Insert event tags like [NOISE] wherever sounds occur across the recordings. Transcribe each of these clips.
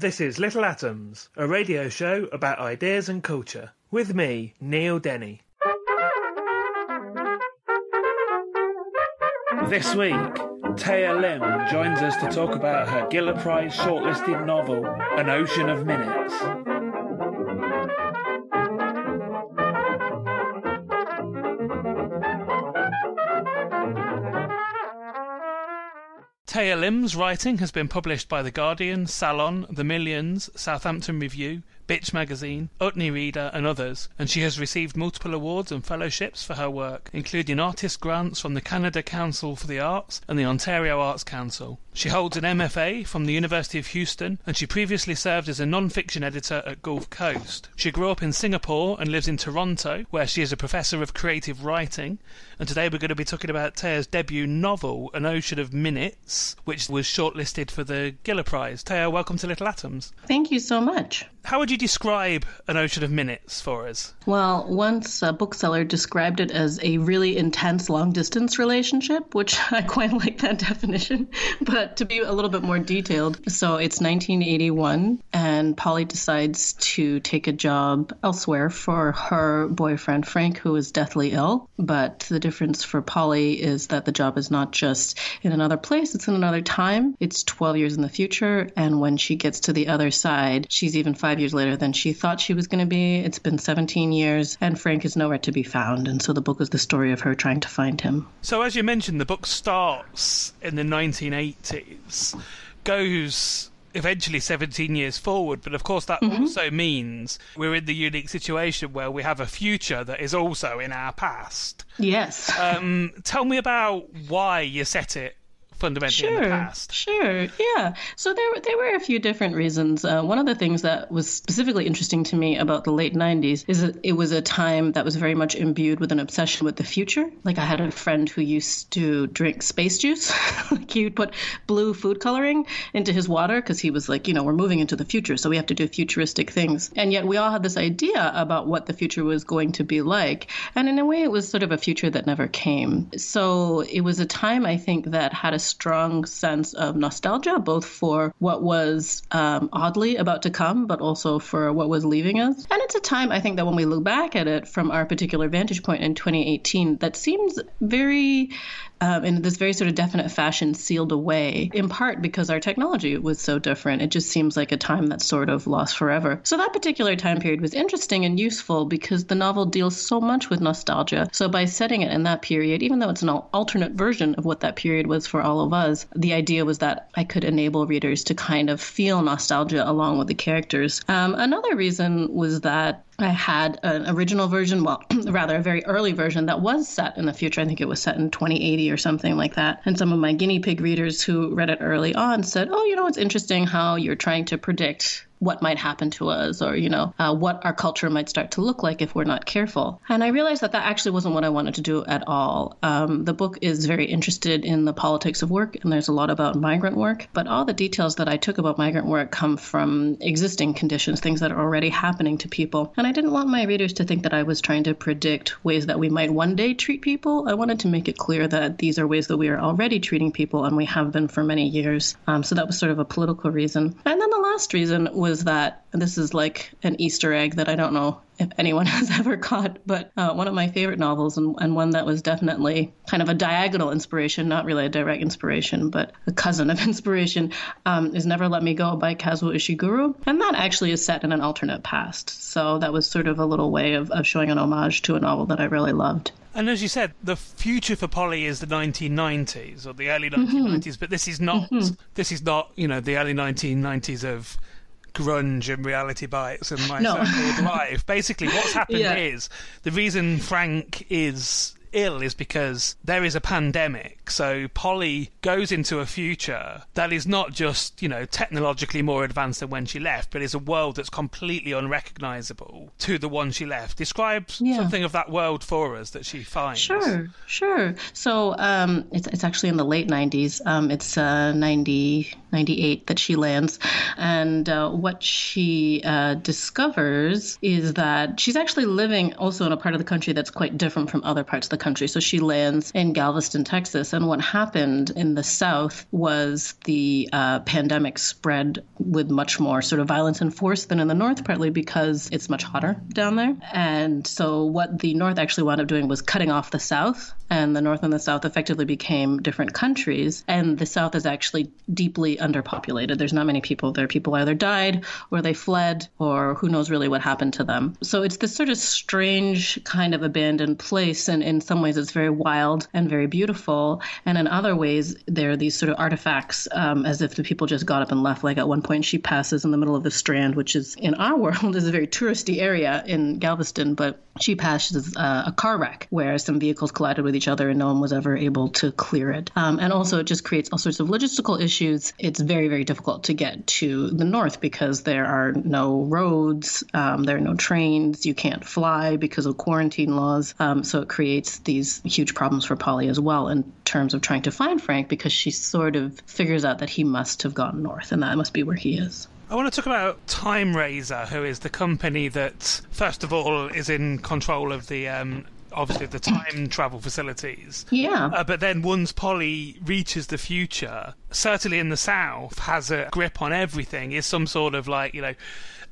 This is Little Atoms, a radio show about ideas and culture, with me, Neil Denny. This week, Thea Lim joins us to talk about her Giller Prize shortlisted novel, An Ocean of Minutes. Lim's writing has been published by The Guardian, Salon, The Millions, Southampton Review, Bitch Magazine, Utne Reader, and others, and she has received multiple awards and fellowships for her work, including artist grants from the Canada Council for the Arts and the Ontario Arts Council. She holds an MFA from the University of Houston, and she previously served as a non-fiction editor at Gulf Coast. She grew up in Singapore and lives in Toronto, where she is a professor of creative writing. And today we're going to be talking about Thea's debut novel, An Ocean of Minutes, which was shortlisted for the Giller Prize. Thea, welcome to Little Atoms. Thank you so much. How would you describe An Ocean of Minutes for us? Well, once a bookseller described it as a really intense long distance relationship, which [LAUGHS] I quite like that definition. [LAUGHS] But to be a little bit more detailed, so it's 1981, and Polly decides to take a job elsewhere for her boyfriend Frank, who is deathly ill. But the difference for Polly is that the job is not just in another place, it's in another time. It's 12 years in the future, and when she gets to the other side, she's even five years later than she thought she was going to be. It's been 17 years, and Frank is nowhere to be found. And so the book is the story of her trying to find him. So, as you mentioned, the book starts in the 1980s, goes eventually 17 years forward. But of course, that mm-hmm. also means we're in the unique situation where we have a future that is also in our past. Yes. Um, tell me about why you set it fundamentally sure, in the past. Sure, yeah. So there, there were a few different reasons. Uh, one of the things that was specifically interesting to me about the late 90s is that it was a time that was very much imbued with an obsession with the future. Like I had a friend who used to drink space juice. [LAUGHS] like he would put blue food coloring into his water because he was like, you know, we're moving into the future, so we have to do futuristic things. And yet we all had this idea about what the future was going to be like. And in a way, it was sort of a future that never came. So it was a time, I think, that had a strong sense of nostalgia, both for what was um, oddly about to come, but also for what was leaving us. And it's a time, I think, that when we look back at it from our particular vantage point in 2018, that seems very um, in this very sort of definite fashion sealed away, in part because our technology was so different. It just seems like a time that's sort of lost forever. So that particular time period was interesting and useful because the novel deals so much with nostalgia. So by setting it in that period, even though it's an alternate version of what that period was for all of us, the idea was that I could enable readers to kind of feel nostalgia along with the characters. Um, another reason was that I had an original version, well, [CLEARS THROAT] rather a very early version that was set in the future. I think it was set in 2080 or something like that. And some of my guinea pig readers who read it early on said, oh, you know, it's interesting how you're trying to predict what might happen to us or, you know, uh, what our culture might start to look like if we're not careful. And I realized that that actually wasn't what I wanted to do at all. Um, the book is very interested in the politics of work, and there's a lot about migrant work, but all the details that I took about migrant work come from existing conditions, things that are already happening to people. And I didn't want my readers to think that I was trying to predict ways that we might one day treat people. I wanted to make it clear that these are ways that we are already treating people, and we have been for many years. Um, so that was sort of a political reason. And then the last reason was that and this is like an Easter egg that I don't know if anyone [LAUGHS] has ever caught, but uh, one of my favorite novels and, and one that was definitely kind of a diagonal inspiration, not really a direct inspiration, but a cousin of [LAUGHS] inspiration, um, is Never Let Me Go by Kazuo Ishiguro. And that actually is set in an alternate past. So that was sort of a little way of, of showing an homage to a novel that I really loved. And as you said, the future for Polly is the 1990s or the early 1990s, mm-hmm. but this is not mm-hmm. this is not you know the early 1990s of grunge and reality bites and my no. [LAUGHS] life. Basically, what's happened yeah. is the reason Frank is ill is because there is a pandemic. So Polly goes into a future that is not just, you know, technologically more advanced than when she left, but is a world that's completely unrecognizable to the one she left. Describe yeah. something of that world for us that she finds. Sure, sure. So um, it's, it's actually in the late 90s. Um, it's uh, 90, 98 that she lands. And uh, what she uh, discovers is that she's actually living also in a part of the country that's quite different from other parts of the country. So she lands in Galveston, Texas. And what happened in the South was the uh, pandemic spread with much more sort of violence and force than in the North, partly because it's much hotter down there. And so what the North actually wound up doing was cutting off the South, and the North and the South effectively became different countries. And the South is actually deeply underpopulated. There's not many people there. People either died or they fled or who knows really what happened to them. So it's this sort of strange kind of abandoned place. And in some ways, it's very wild and very beautiful. And in other ways, there are these sort of artifacts um, as if the people just got up and left. Like at one point, she passes in the middle of the Strand, which is in our [LAUGHS] world is a very touristy area in Galveston, but she passes uh, a car wreck where some vehicles collided with each other and no one was ever able to clear it. Um, and also, it just creates all sorts of logistical issues. It's very, very difficult to get to the north because there are no roads, um, there are no trains, you can't fly because of quarantine laws. Um, so it creates these huge problems for Polly as well in terms of trying to find Frank because she sort of figures out that he must have gone north and that must be where he is. I want to talk about Time Razor, who is the company that, first of all, is in control of the um, obviously the time travel facilities. Yeah. Uh, but then once Polly reaches the future, certainly in the South, has a grip on everything. Is some sort of like you know.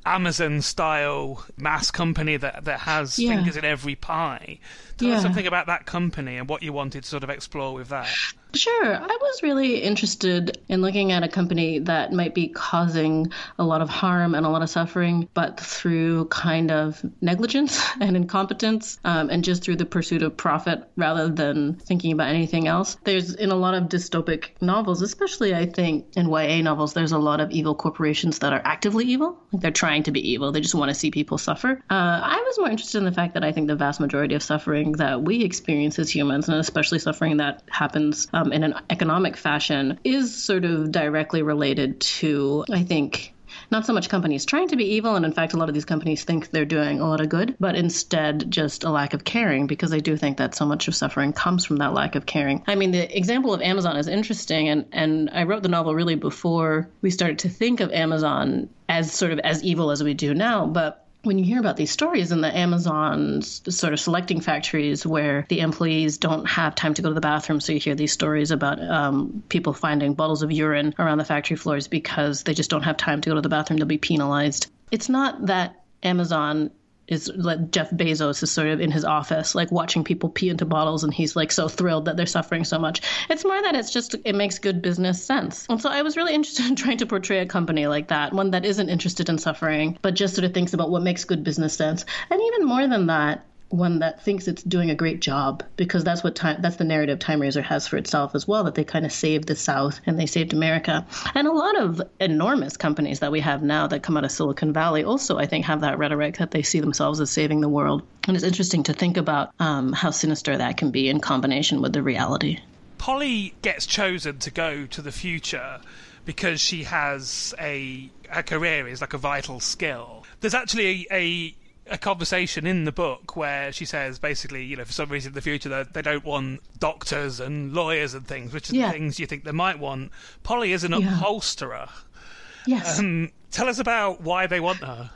Amazon style mass company that that has yeah. fingers in every pie. Tell yeah. us something about that company and what you wanted to sort of explore with that. Sure. I was really interested in looking at a company that might be causing a lot of harm and a lot of suffering, but through kind of negligence [LAUGHS] and incompetence um, and just through the pursuit of profit rather than thinking about anything else. There's in a lot of dystopic novels, especially I think in YA novels, there's a lot of evil corporations that are actively evil. Like they're trying to be evil, they just want to see people suffer. Uh, I was more interested in the fact that I think the vast majority of suffering that we experience as humans, and especially suffering that happens um, in an economic fashion is sort of directly related to, I think, not so much companies trying to be evil, and in fact, a lot of these companies think they're doing a lot of good, but instead just a lack of caring, because I do think that so much of suffering comes from that lack of caring. I mean, the example of Amazon is interesting, and, and I wrote the novel really before we started to think of Amazon as sort of as evil as we do now, but when you hear about these stories in the Amazon's sort of selecting factories where the employees don't have time to go to the bathroom, so you hear these stories about um, people finding bottles of urine around the factory floors because they just don't have time to go to the bathroom, they'll be penalized. It's not that Amazon is like Jeff Bezos is sort of in his office, like watching people pee into bottles, and he's like so thrilled that they're suffering so much. It's more that it's just it makes good business sense. And so I was really interested in [LAUGHS] trying to portray a company like that, one that isn't interested in suffering, but just sort of thinks about what makes good business sense. And even more than that, one that thinks it's doing a great job because that's what time that's the narrative Time Razor has for itself as well that they kind of saved the South and they saved America. And a lot of enormous companies that we have now that come out of Silicon Valley also I think have that rhetoric that they see themselves as saving the world. And it's interesting to think about um, how sinister that can be in combination with the reality. Polly gets chosen to go to the future because she has a her career is like a vital skill. There's actually a, a a conversation in the book where she says basically, you know, for some reason in the future they, they don't want doctors and lawyers and things, which are yeah. the things you think they might want. Polly is an yeah. upholsterer. Yes. Um, tell us about why they want her.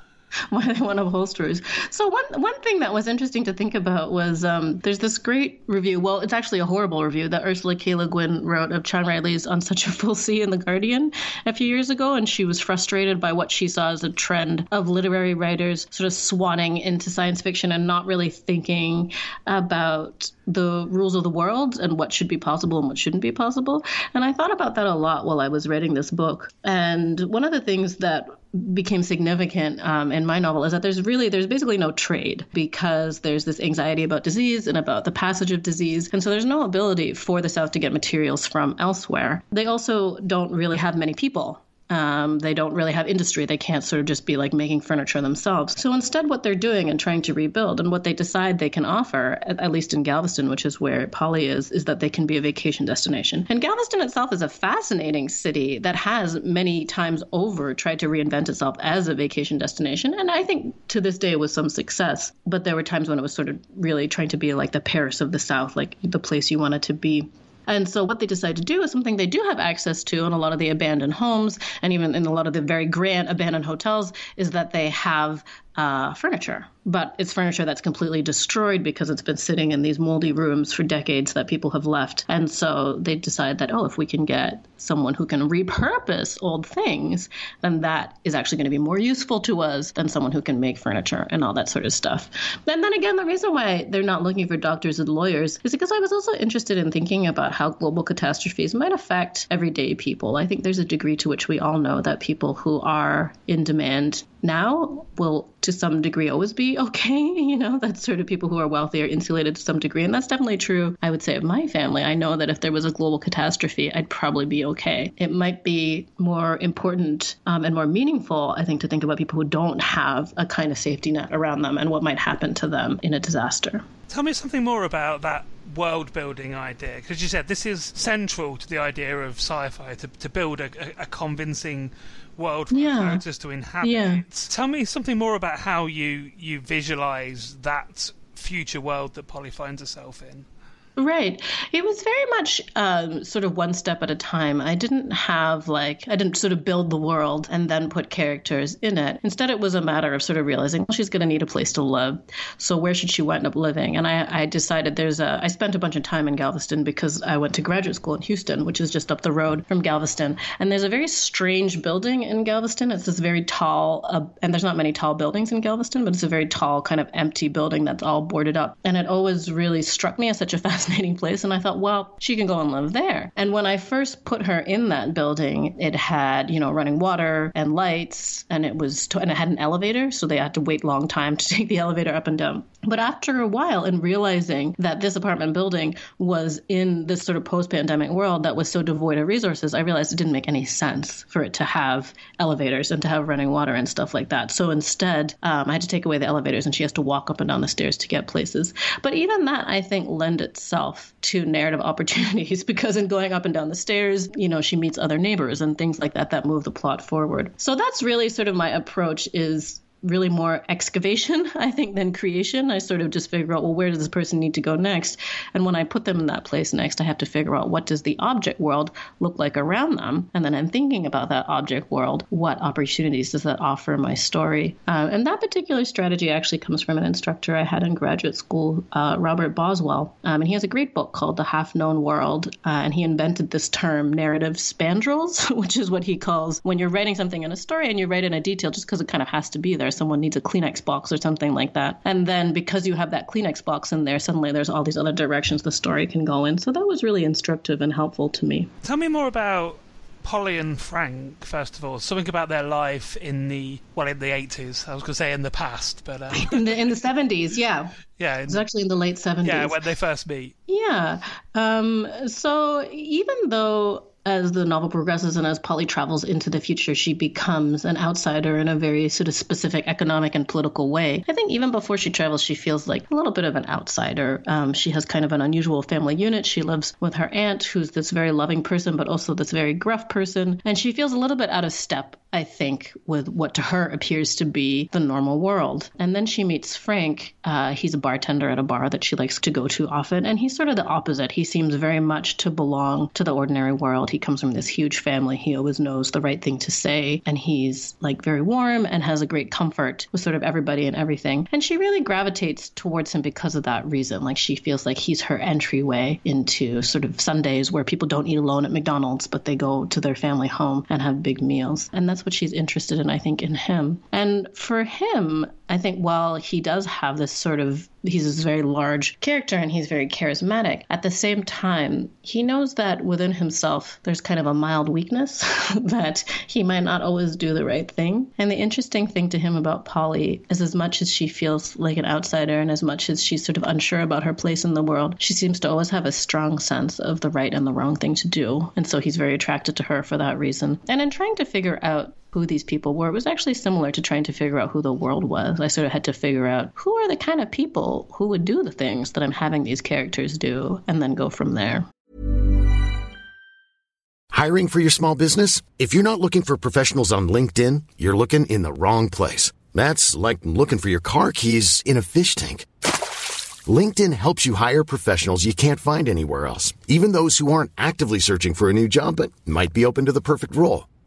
Why they want upholsterers. So one one thing that was interesting to think about was um, there's this great review. Well, it's actually a horrible review that Ursula K. Le Guin wrote of Chang-rae Lee's On Such a Full Sea in the Guardian a few years ago, and she was frustrated by what she saw as a trend of literary writers sort of swanning into science fiction and not really thinking about the rules of the world and what should be possible and what shouldn't be possible. And I thought about that a lot while I was writing this book. And one of the things that became significant um, in my novel is that there's really there's basically no trade because there's this anxiety about disease and about the passage of disease and so there's no ability for the south to get materials from elsewhere they also don't really have many people um, they don't really have industry. They can't sort of just be like making furniture themselves. So instead, what they're doing and trying to rebuild and what they decide they can offer, at, at least in Galveston, which is where Polly is, is that they can be a vacation destination. And Galveston itself is a fascinating city that has many times over tried to reinvent itself as a vacation destination. And I think to this day with some success. But there were times when it was sort of really trying to be like the Paris of the South, like the place you wanted to be. And so what they decide to do is something they do have access to in a lot of the abandoned homes and even in a lot of the very grand abandoned hotels is that they have uh, furniture, but it's furniture that's completely destroyed because it's been sitting in these moldy rooms for decades that people have left. And so they decide that, oh, if we can get someone who can repurpose old things, then that is actually going to be more useful to us than someone who can make furniture and all that sort of stuff. And then again, the reason why they're not looking for doctors and lawyers is because I was also interested in thinking about how global catastrophes might affect everyday people. I think there's a degree to which we all know that people who are in demand now will to some degree always be [LAUGHS] okay. You know, that's sort of people who are wealthy are insulated to some degree. And that's definitely true, I would say, of my family. I know that if there was a global catastrophe, I'd probably be okay. It might be more important um, and more meaningful, I think, to think about people who don't have a kind of safety net around them and what might happen to them in a disaster. Tell me something more about that world building idea because you said this is central to the idea of sci-fi to, to build a, a, a convincing world for yeah. characters to inhabit. Yeah. Tell me something more about how you you visualize that future world that Polly finds herself in. Right. It was very much um, sort of one step at a time. I didn't have like, I didn't sort of build the world and then put characters in it. Instead, it was a matter of sort of realizing, well, she's going to need a place to live. So where should she wind up living? And I, I decided there's a, I spent a bunch of time in Galveston because I went to graduate school in Houston, which is just up the road from Galveston. And there's a very strange building in Galveston. It's this very tall, uh, and there's not many tall buildings in Galveston, but it's a very tall, kind of empty building that's all boarded up. And it always really struck me as such a [LAUGHS] fascinating fascinating place. And I thought, well, she can go and live there. And when I first put her in that building, it had, you know, running water and lights, and it was, and it had an elevator. So they had to wait a long time [LAUGHS] to take the elevator up and down. But after a while, and realizing that this apartment building was in this sort of post pandemic world that was so devoid of resources, I realized it didn't make any sense for it to have elevators and to have running water and stuff like that. So instead, um, I had to take away the elevators and she has to walk up and down the stairs to get places. But even that, I think, lend itself to narrative [LAUGHS] opportunities because in going up and down the stairs, you know, she meets other neighbors and things like that that move the plot forward. So that's really sort of my approach is really more excavation, [LAUGHS] I think, than creation. I sort of just figure out, well, where does this person need to go next? And when I put them in that place next, I have to figure out what does the object world look like around them? And then I'm thinking about that object world. What opportunities does that offer my story? Uh, and that particular strategy actually comes from an instructor I had in graduate school, uh, Robert Boswell. Um, and he has a great book called The Half Known World. Uh, and he invented this term, narrative spandrels, [LAUGHS] which is what he calls when you're writing something in a story and you write in a detail just because it kind of has to be there someone needs a Kleenex box or something like that. And then because you have that Kleenex box in there, suddenly there's all these other directions the story can go in. So that was really instructive and helpful to me. Tell me more about Polly and Frank, first of all, something about their life in the well, in the eighties. I was going to say in the past, but uh... [LAUGHS] in the in the seventies, yeah, yeah, in, it's actually in the late seventies. Yeah, when they first meet. Yeah. Um, so even though as the novel progresses and as Polly travels into the future, she becomes an outsider in a very sort of specific economic and political way. I think even before she travels, she feels like a little bit of an outsider. Um, she has kind of an unusual family unit. She lives with her aunt, who's this very loving person, but also this very gruff person. And she feels a little bit out of step I think, with what to her appears to be the normal world. And then she meets Frank. Uh, he's a bartender at a bar that she likes to go to often. And he's sort of the opposite. He seems very much to belong to the ordinary world. He comes from this huge family. He always knows the right thing to say. And he's like very warm and has a great comfort with sort of everybody and everything. And she really gravitates towards him because of that reason. Like she feels like he's her entryway into sort of Sundays where people don't eat alone at McDonald's, but they go to their family home and have big meals. And that's what she's interested in, I think, in him. And for him, I think while he does have this sort of, he's this very large character and he's very charismatic, at the same time, he knows that within himself there's kind of a mild weakness [LAUGHS] that he might not always do the right thing. And the interesting thing to him about Polly is as much as she feels like an outsider and as much as she's sort of unsure about her place in the world, she seems to always have a strong sense of the right and the wrong thing to do. And so he's very attracted to her for that reason. And in trying to figure out who these people were, it was actually similar to trying to figure out who the world was. I sort of had to figure out who are the kind of people who would do the things that I'm having these characters do, and then go from there. Hiring for your small business? If you're not looking for professionals on LinkedIn, you're looking in the wrong place. That's like looking for your car keys in a fish tank. LinkedIn helps you hire professionals you can't find anywhere else, even those who aren't actively searching for a new job but might be open to the perfect role.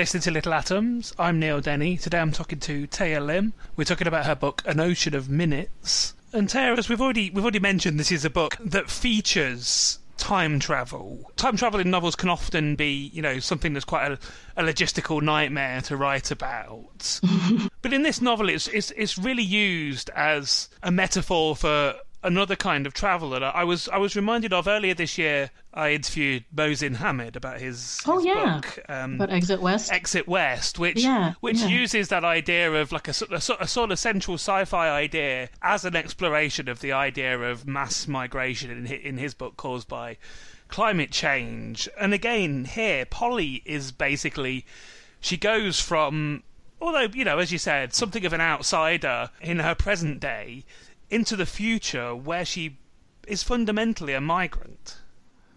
Listening to Little Atoms. I'm Neil Denny. Today I'm talking to Thea Lim. We're talking about her book An Ocean of Minutes. And Thea, as we've already we've already mentioned, this is a book that features time travel. Time travel in novels can often be, you know, something that's quite a, a logistical nightmare to write about. [LAUGHS] but in this novel, it's, it's it's really used as a metaphor for another kind of travel that I was I was reminded of earlier this year. I interviewed Mohsin Hamid about his, Oh his yeah, book, um, about Exit West. Exit West, which Yeah, which yeah. uses that idea of like a, sort- a, a sort of central sci-fi idea as an exploration of the idea of mass migration in, in his book caused by climate change. And again, here Polly is basically she goes from although you know as you said something of an outsider in her present day into the future where she is fundamentally a migrant.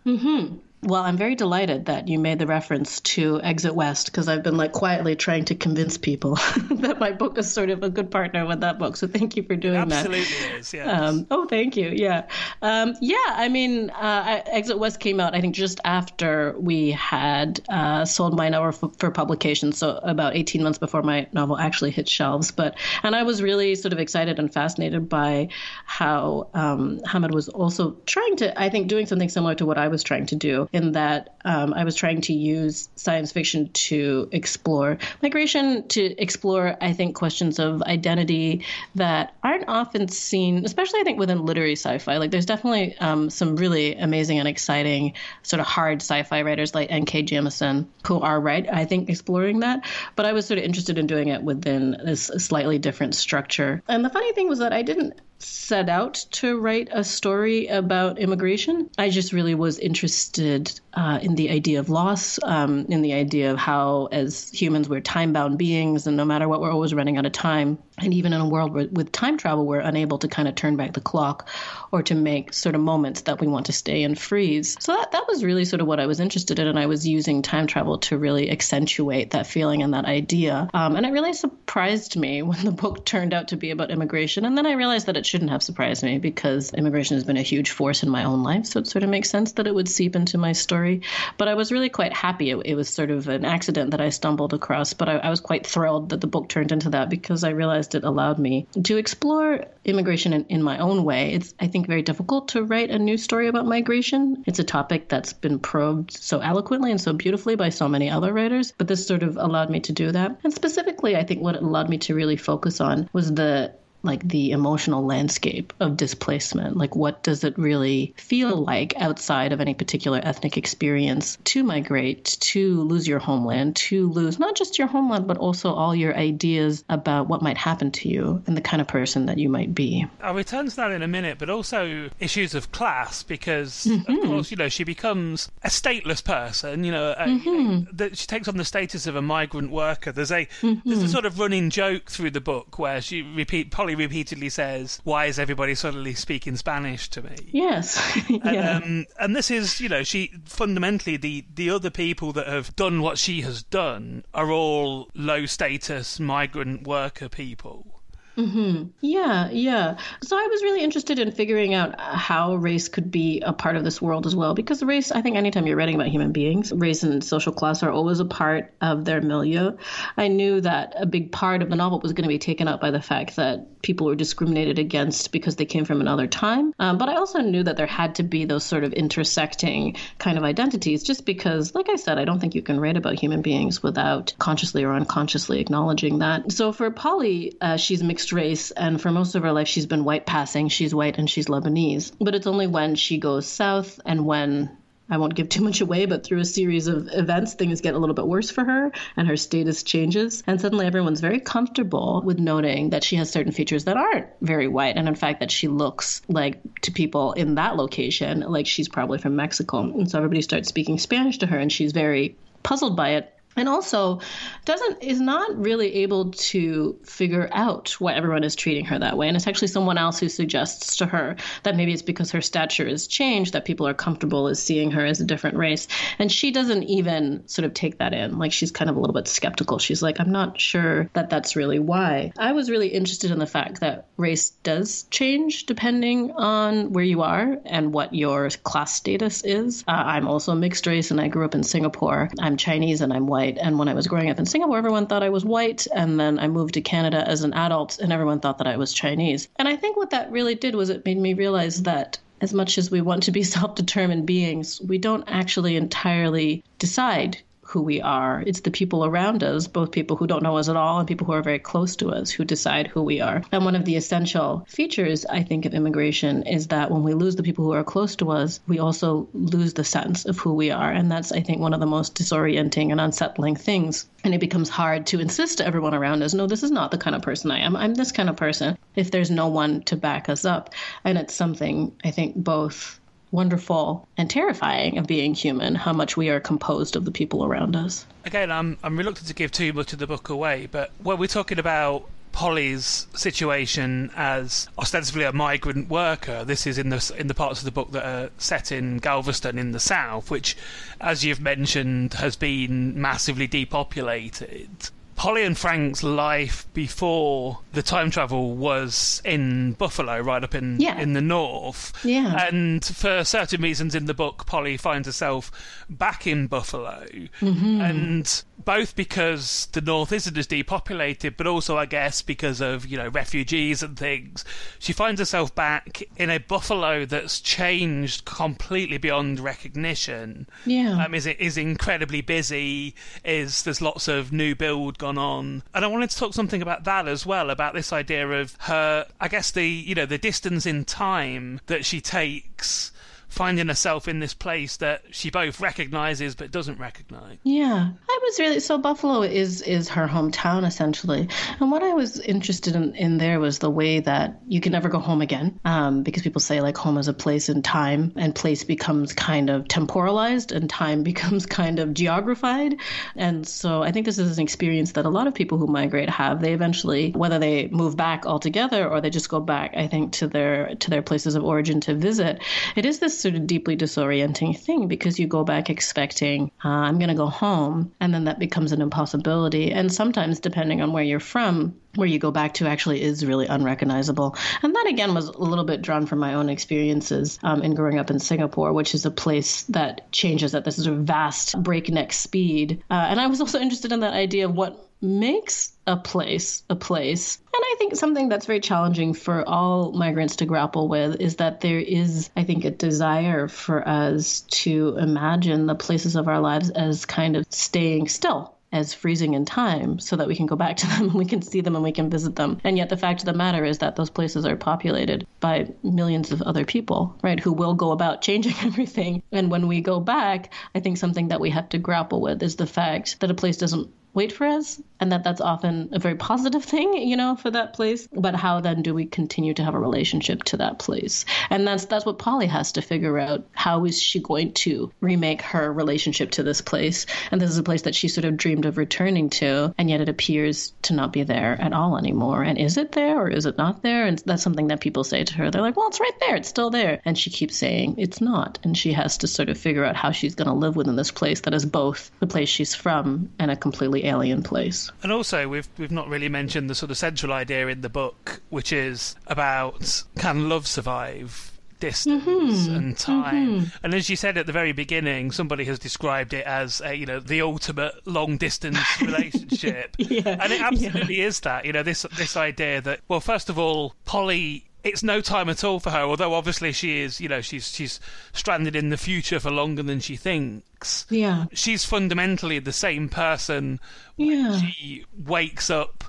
Mm-hmm. Well, I'm very delighted that you made the reference to Exit West because I've been like quietly trying to convince people [LAUGHS] that my book is sort of a good partner with that book. So thank you for doing that. Absolutely is, yes. Um, oh, thank you. Yeah. Um, yeah, I mean, uh, I- Exit West came out, I think, just after we had uh, sold my novel for, for publication. So about 18 months before my novel actually hit shelves. But, and I was really sort of excited and fascinated by how um, Hamid was also trying to, I think, doing something similar to what I was trying to do, in that um, I was trying to use science fiction to explore migration, to explore, I think, questions of identity that aren't often seen, especially I think within literary sci-fi. Like there's definitely um, some really amazing and exciting sort of hard sci-fi writers like N.K. Jemisin who are right, I think, exploring that. But I was sort of interested in doing it within this slightly different structure. And the funny thing was that I didn't set out to write a story about immigration. I just really was interested uh, in in the idea of loss, um, in the idea of how, as humans, we're time bound beings, and no matter what, we're always running out of time. And even in a world where, with time travel, we're unable to kind of turn back the clock or to make sort of moments that we want to stay and freeze. So that, that was really sort of what I was interested in. And I was using time travel to really accentuate that feeling and that idea. Um, and it really surprised me when the book turned out to be about immigration. And then I realized that it shouldn't have surprised me because immigration has been a huge force in my own life. So it sort of makes sense that it would seep into my story. But I was really quite happy. It, it was sort of an accident that I stumbled across. But I, I was quite thrilled that the book turned into that because I realized it allowed me to explore immigration in, in my own way. It's, I think, very difficult to write a new story about migration. It's a topic that's been probed so eloquently and so beautifully by so many other writers, but this sort of allowed me to do that. And specifically, I think what it allowed me to really focus on was the like the emotional landscape of displacement. Like, what does it really feel like outside of any particular ethnic experience to migrate, to lose your homeland, to lose not just your homeland, but also all your ideas about what might happen to you and the kind of person that you might be? I'll return to that in a minute, but also issues of class, because, mm-hmm. of course, you know, she becomes a stateless person, you know, mm-hmm. a, she takes on the status of a migrant worker. There's a, mm-hmm. there's a sort of running joke through the book where she repeat, Polly repeatedly says, "Why is everybody suddenly speaking Spanish to me?" Yes, [LAUGHS] yeah. and, um, and this is, you know, she fundamentally the the other people that have done what she has done are all low status migrant worker people. Mm-hmm. Yeah, yeah. So I was really interested in figuring out how race could be a part of this world as well, because race, I think anytime you're writing about human beings, race and social class are always a part of their milieu. I knew that a big part of the novel was going to be taken up by the fact that people were discriminated against because they came from another time. Um, but I also knew that there had to be those sort of intersecting kind of identities, just because, like I said, I don't think you can write about human beings without consciously or unconsciously acknowledging that. So for Polly, uh, she's mixed mixed race, and for most of her life, she's been white passing. She's white and she's Lebanese. But it's only when she goes south and when I won't give too much away, but through a series of events, things get a little bit worse for her and her status changes. And suddenly everyone's very comfortable with noting that she has certain features that aren't very white. And in fact, that she looks like to people in that location like she's probably from Mexico. And so everybody starts speaking Spanish to her, and she's very puzzled by it and also doesn't is not really able to figure out why everyone is treating her that way. And it's actually someone else who suggests to her that maybe it's because her stature has changed that people are comfortable as seeing her as a different race. And she doesn't even sort of take that in. Like she's kind of a little bit skeptical. She's like i'm not sure that that's really why. I was really interested in the fact that race does change depending on where you are and what your class status is. Uh, i'm also mixed race and i grew up in singapore. I'm chinese and i'm white white. And when I was growing up in Singapore, everyone thought I was white. And then I moved to Canada as an adult, and everyone thought that I was Chinese. And I think what that really did was it made me realize that as much as we want to be [LAUGHS] self determined beings, we don't actually entirely decide who we are. It's the people around us, both people who don't know us at all and people who are very close to us, who decide who we are. And one of the essential features, I think, of immigration is that when we lose the people who are close to us, we also lose the sense of who we are. And that's, I think, one of the most disorienting and unsettling things. And it becomes hard to insist to everyone around us, no, this is not the kind of person I am. I'm this kind of person if there's no one to back us up. And it's something I think both wonderful and terrifying of being human, how much we are composed of the people around us. Again, I'm I'm reluctant to give too much of the book away, but when we're talking about Polly's situation as ostensibly a migrant worker. This is in the in the parts of the book that are set in Galveston in the south, which, as you've mentioned, has been massively depopulated. Polly and Frank's life before the time travel was in Buffalo, right up in yeah. in the north. Yeah. And for certain reasons in the book, Polly finds herself back in Buffalo, mm-hmm. and both because the north isn't as depopulated, but also, I guess, because of you know refugees and things, she finds herself back in a Buffalo that's changed completely beyond recognition. Yeah. Um, is it is incredibly busy. Is there's lots of new build gone gone on. And I wanted to talk something about that as well, about this idea of her, I guess the, you know, the distance in time that she takes finding herself in this place that she both recognizes but doesn't recognize. Yeah, I was really so Buffalo is is her hometown essentially, and what I was interested in, in there was the way that you can never go home again, um, because people say like home is a place in time, and place becomes kind of temporalized, and time [LAUGHS] becomes kind of geographied, and so I think this is an experience that a lot of people who migrate have. They eventually, whether they move back altogether or they just go back, I think to their to their places of origin to visit. It is this sort of deeply disorienting thing because you go back expecting uh, I'm going to go home, and then that becomes an impossibility. And sometimes, depending on where you're from, where you go back to actually is really unrecognizable. And that again was a little bit drawn from my own experiences um, in growing up in Singapore, which is a place that changes at this sort of vast breakneck speed. Uh, and I was also interested in that idea of what makes a place a place. And I think something that's very challenging for all migrants to grapple with is that there is, I think, a desire for us to imagine the places of our lives as kind of staying still as freezing in time so that we can go back to [LAUGHS] them and we can see them and we can visit them. And yet the fact of the matter is that those places are populated by millions of other people, right, who will go about changing [LAUGHS] everything. And when we go back, I think something that we have to grapple with is the fact that a place doesn't wait for us and that that's often a very positive thing you know for that place. But how then do we continue to have a relationship to that place? And that's that's what polly has to figure out. How is she going to remake her relationship to this place? And this is a place that she sort of dreamed of returning to and yet it appears to not be there at all anymore. And is it there or is it not there? And that's something that people say to her. They're like well it's right there. It's still there. And she keeps saying it's not. And she has to sort of figure out how she's going to live within this place that is both the place she's from and a completely alien place. And also, we've we've not really mentioned the sort of central idea in the book, which is about can love survive distance mm-hmm. and time. Mm-hmm. And as you said at the very beginning, somebody has described it as a, you know the ultimate long distance [LAUGHS] relationship, yeah. and it absolutely yeah. is that. You know this this idea that well, first of all, Polly it's no time at all for her. Although obviously she is, you know, she's she's stranded in the future for longer than she thinks. Yeah, she's fundamentally the same person. Yeah, she wakes up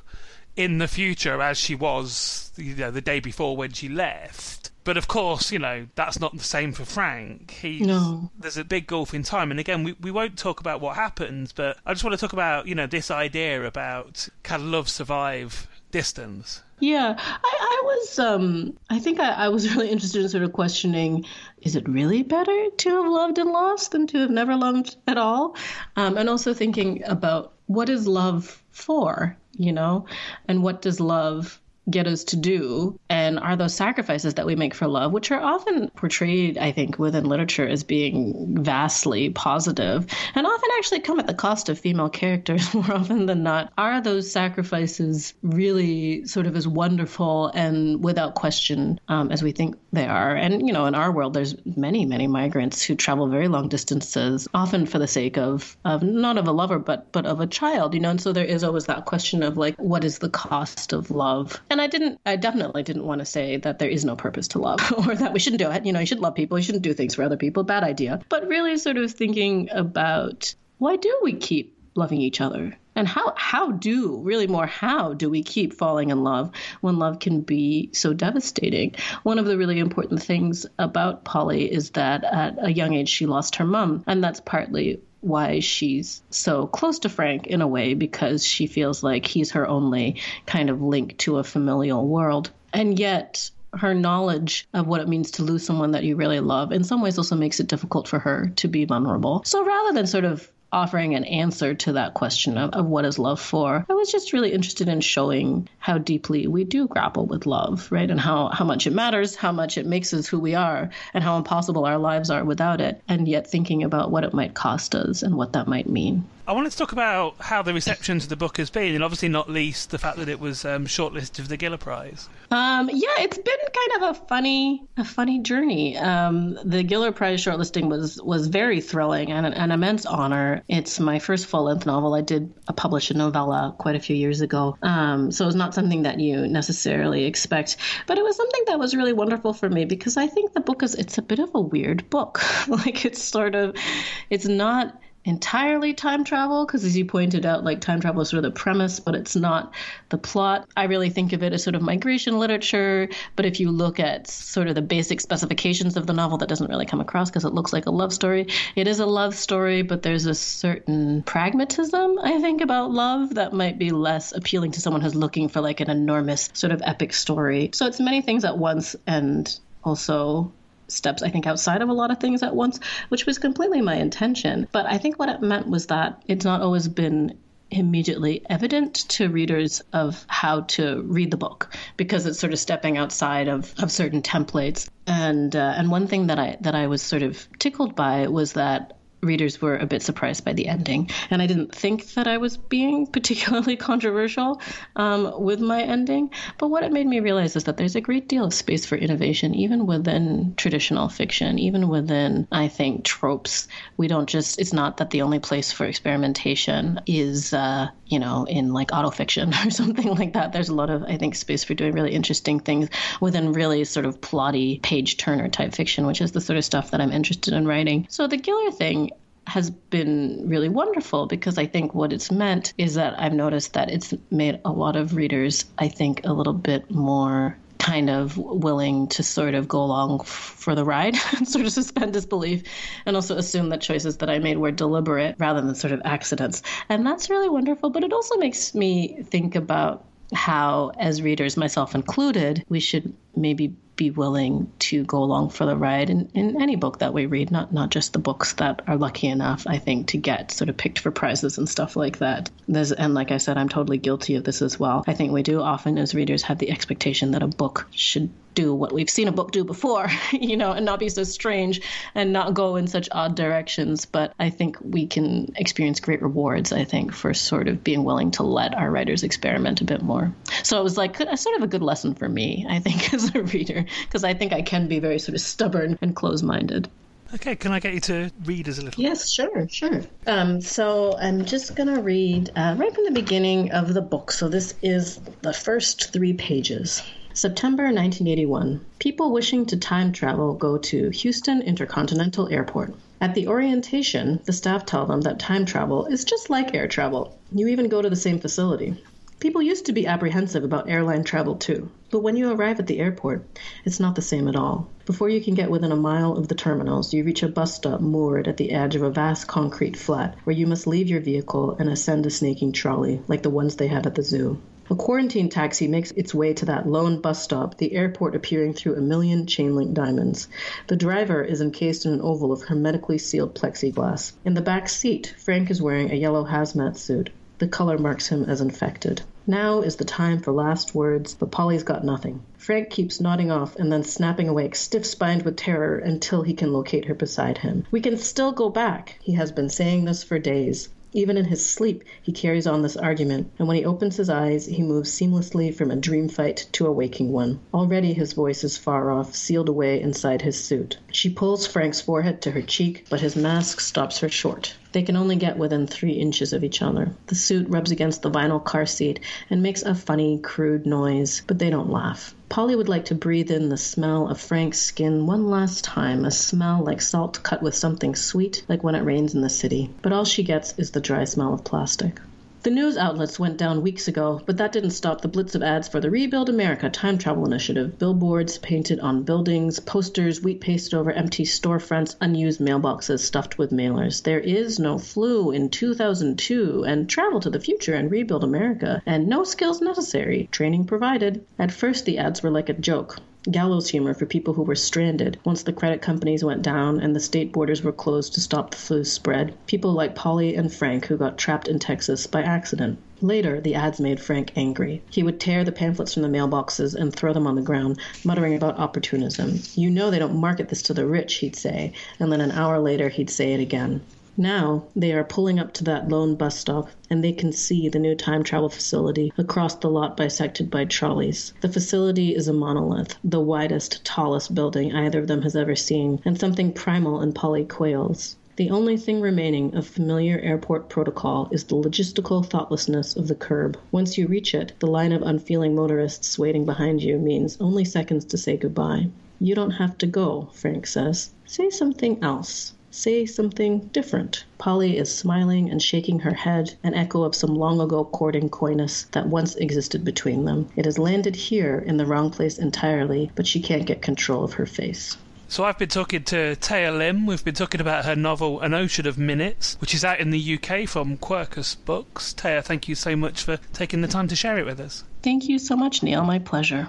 in the future as she was, you know, the day before when she left. But of course, you know, that's not the same for Frank. He no. there's a big gulf in time. And again, we, we won't talk about what happens, but I just want to talk about, you know, this idea about can love survive distance. Yeah, I, I was. Um, I think I, I was [LAUGHS] really interested in sort of questioning: Is it really better to have loved and lost than to have never loved at all? Um, and also thinking about what is love for, you know, and what does love get us to do and are those sacrifices that we make for love which are often portrayed i think within literature as being vastly positive and often actually come at the cost of female characters [LAUGHS] more often than not. Are those sacrifices really sort of as wonderful and without question um, as we think they are? And you know in our world there's many many migrants who travel very long distances often for the sake of of not of a lover but but of a child you know? And so there is always that question of like what is the cost of love and I didn't, I definitely didn't want to say that there is no purpose to love [LAUGHS] or that we shouldn't do it. You know, you should love people, you shouldn't do things for other people. Bad idea. But really sort of thinking about why do we keep loving each other? And how how do really more how do we keep falling in love when love can be so devastating? One of the really important things about Polly is that at a young age she lost her mom, and that's partly why she's so close to Frank in a way because she feels like he's her only kind of link to a familial world. And yet, her knowledge of what it means to lose someone that you really love in some ways also makes it difficult for her to be vulnerable. So rather than sort of offering an answer to that question of, of what is love for. I was just really interested in showing how deeply we do grapple with love, right? And how, how much it matters, how much it makes us who we are, and how impossible our lives are without it, and yet thinking about what it might cost us and what that might mean. I wanted to talk about how the reception to the book has been, and obviously not least the fact that it was um, shortlisted for the Giller Prize. Um, yeah, it's been kind of a funny, a funny journey. Um, the Giller Prize shortlisting was was very thrilling and an, an immense honor. It's my first full length novel. I did publish a novella quite a few years ago, um, so it's not something that you necessarily expect. But it was something that was really wonderful for me because I think the book is it's a bit of a weird book. [LAUGHS] like it's sort of, it's not entirely time travel because as you pointed out like time travel is sort of the premise but it's not the plot. I really think of it as sort of migration literature but if you look at sort of the basic specifications of the novel that doesn't really come across because it looks like a love story. It is a love story but there's a certain pragmatism i think about love that might be less appealing to someone who's looking for like an enormous sort of epic story. So it's many things at once and also steps, I think, outside of a lot of things at once, which was completely my intention. But I think what it meant was that it's not always been immediately evident to readers of how to read the book because it's sort of stepping outside of, of certain templates and uh, and one thing that I that I was sort of tickled by was that readers were a bit surprised by the ending. And I didn't think that I was being [LAUGHS] particularly controversial um, with my ending. But what it made me realize is that there's a great deal of space for innovation, even within traditional fiction, even within, I think, tropes. We don't just, it's not that the only place for experimentation is, uh, you know, in like autofiction [LAUGHS] or something like that. There's a lot of, I think, space for doing really interesting things within really sort of plotty page turner type fiction, which is the sort of stuff that I'm interested in writing. So the Giller thing has been really wonderful because I think what it's meant is that I've noticed that it's made a lot of readers, I think, a little bit more kind of willing to sort of go along for the ride [LAUGHS] and sort of suspend disbelief and also assume that choices that I made were deliberate rather than sort of accidents. And that's really wonderful, but it also makes me think about how, as readers, myself included, we should maybe be willing to go along for the ride in, in any book that we read, not not just the books that are lucky enough, I think, to get sort of picked for prizes and stuff like that. There's, and like I said, I'm totally guilty of this as well. I think we do often, as readers, have the expectation that a book should do what we've seen a book do before, [LAUGHS] you know, and not be so strange and not go in such odd directions. But I think we can experience great rewards, I think, for sort of being willing to let our writers experiment a bit more. So it was like sort of a good lesson for me, I think, [LAUGHS] as a reader, because I think I can be very sort of stubborn and close minded. Okay, can I get you to read us a little? Yes, sure, sure. Um, so I'm just going to read uh, right from the beginning of the book. So this is the first three pages. September 1981. People wishing to time travel go to Houston Intercontinental Airport. At the orientation, the staff tell them that time travel is just like air travel. You even go to the same facility. People used to be apprehensive about airline travel too, but when you arrive at the airport, it's not the same at all. Before you can get within a mile of the terminals, you reach a bus stop moored at the edge of a vast concrete flat where you must leave your vehicle and ascend a snaking trolley, like the ones they had at the zoo. A quarantine taxi makes its way to that lone bus stop, the airport appearing through a million chain link diamonds. The driver is encased in an oval of hermetically sealed plexiglass. In the back seat, Frank is wearing a yellow hazmat suit. The color marks him as infected. Now is the time for last words, but Polly's got nothing. Frank keeps nodding off and then snapping awake, stiff spined with terror, until he can locate her beside him. We can still go back. He has been saying this for days. Even in his sleep he carries on this argument, and when he opens his eyes he moves seamlessly from a dream fight to a waking one. Already his voice is far off, sealed away inside his suit. She pulls Frank's forehead to her cheek, but his mask stops her short. They can only get within three inches of each other. The suit rubs against the vinyl car seat and makes a funny, crude noise, but they don't laugh. Polly would like to breathe in the smell of Frank's skin one last time, a smell like salt cut with something sweet, like when it rains in the city. But all she gets is the dry smell of plastic. The news outlets went down weeks ago, but that didn't stop the blitz of ads for the Rebuild America Time Travel Initiative. Billboards painted on buildings, posters wheat pasted over empty storefronts, unused mailboxes stuffed with mailers. There is no flu in 2002, and travel to the future and rebuild America, and no skills necessary, training provided. At first, the ads were like a joke gallows humor for people who were stranded once the credit companies went down and the state borders were closed to stop the flu's spread. People like Polly and Frank who got trapped in Texas by accident. Later, the ads made Frank angry. He would tear the pamphlets from the mailboxes and throw them on the ground, muttering about opportunism. You know they don't market this to the rich, he'd say, and then an hour later he'd say it again. Now they are pulling up to that lone bus stop, and they can see the new time travel facility across the lot bisected by trolleys. The facility is a monolith, the widest, tallest building either of them has ever seen, and something primal in Polly quails. The only thing remaining of familiar airport protocol is the logistical thoughtlessness of the curb. Once you reach it, the line of unfeeling motorists waiting behind you means only seconds to say goodbye. You don't have to go, Frank says. Say something else. Say something different. Polly is smiling and shaking her head, an echo of some long ago courting coyness that once existed between them. It has landed here in the wrong place entirely, but she can't get control of her face. So I've been talking to Thea Lim. We've been talking about her novel An Ocean of Minutes, which is out in the UK from Quercus Books. Thea, thank you so much for taking the time to share it with us. Thank you so much, Neil. My pleasure.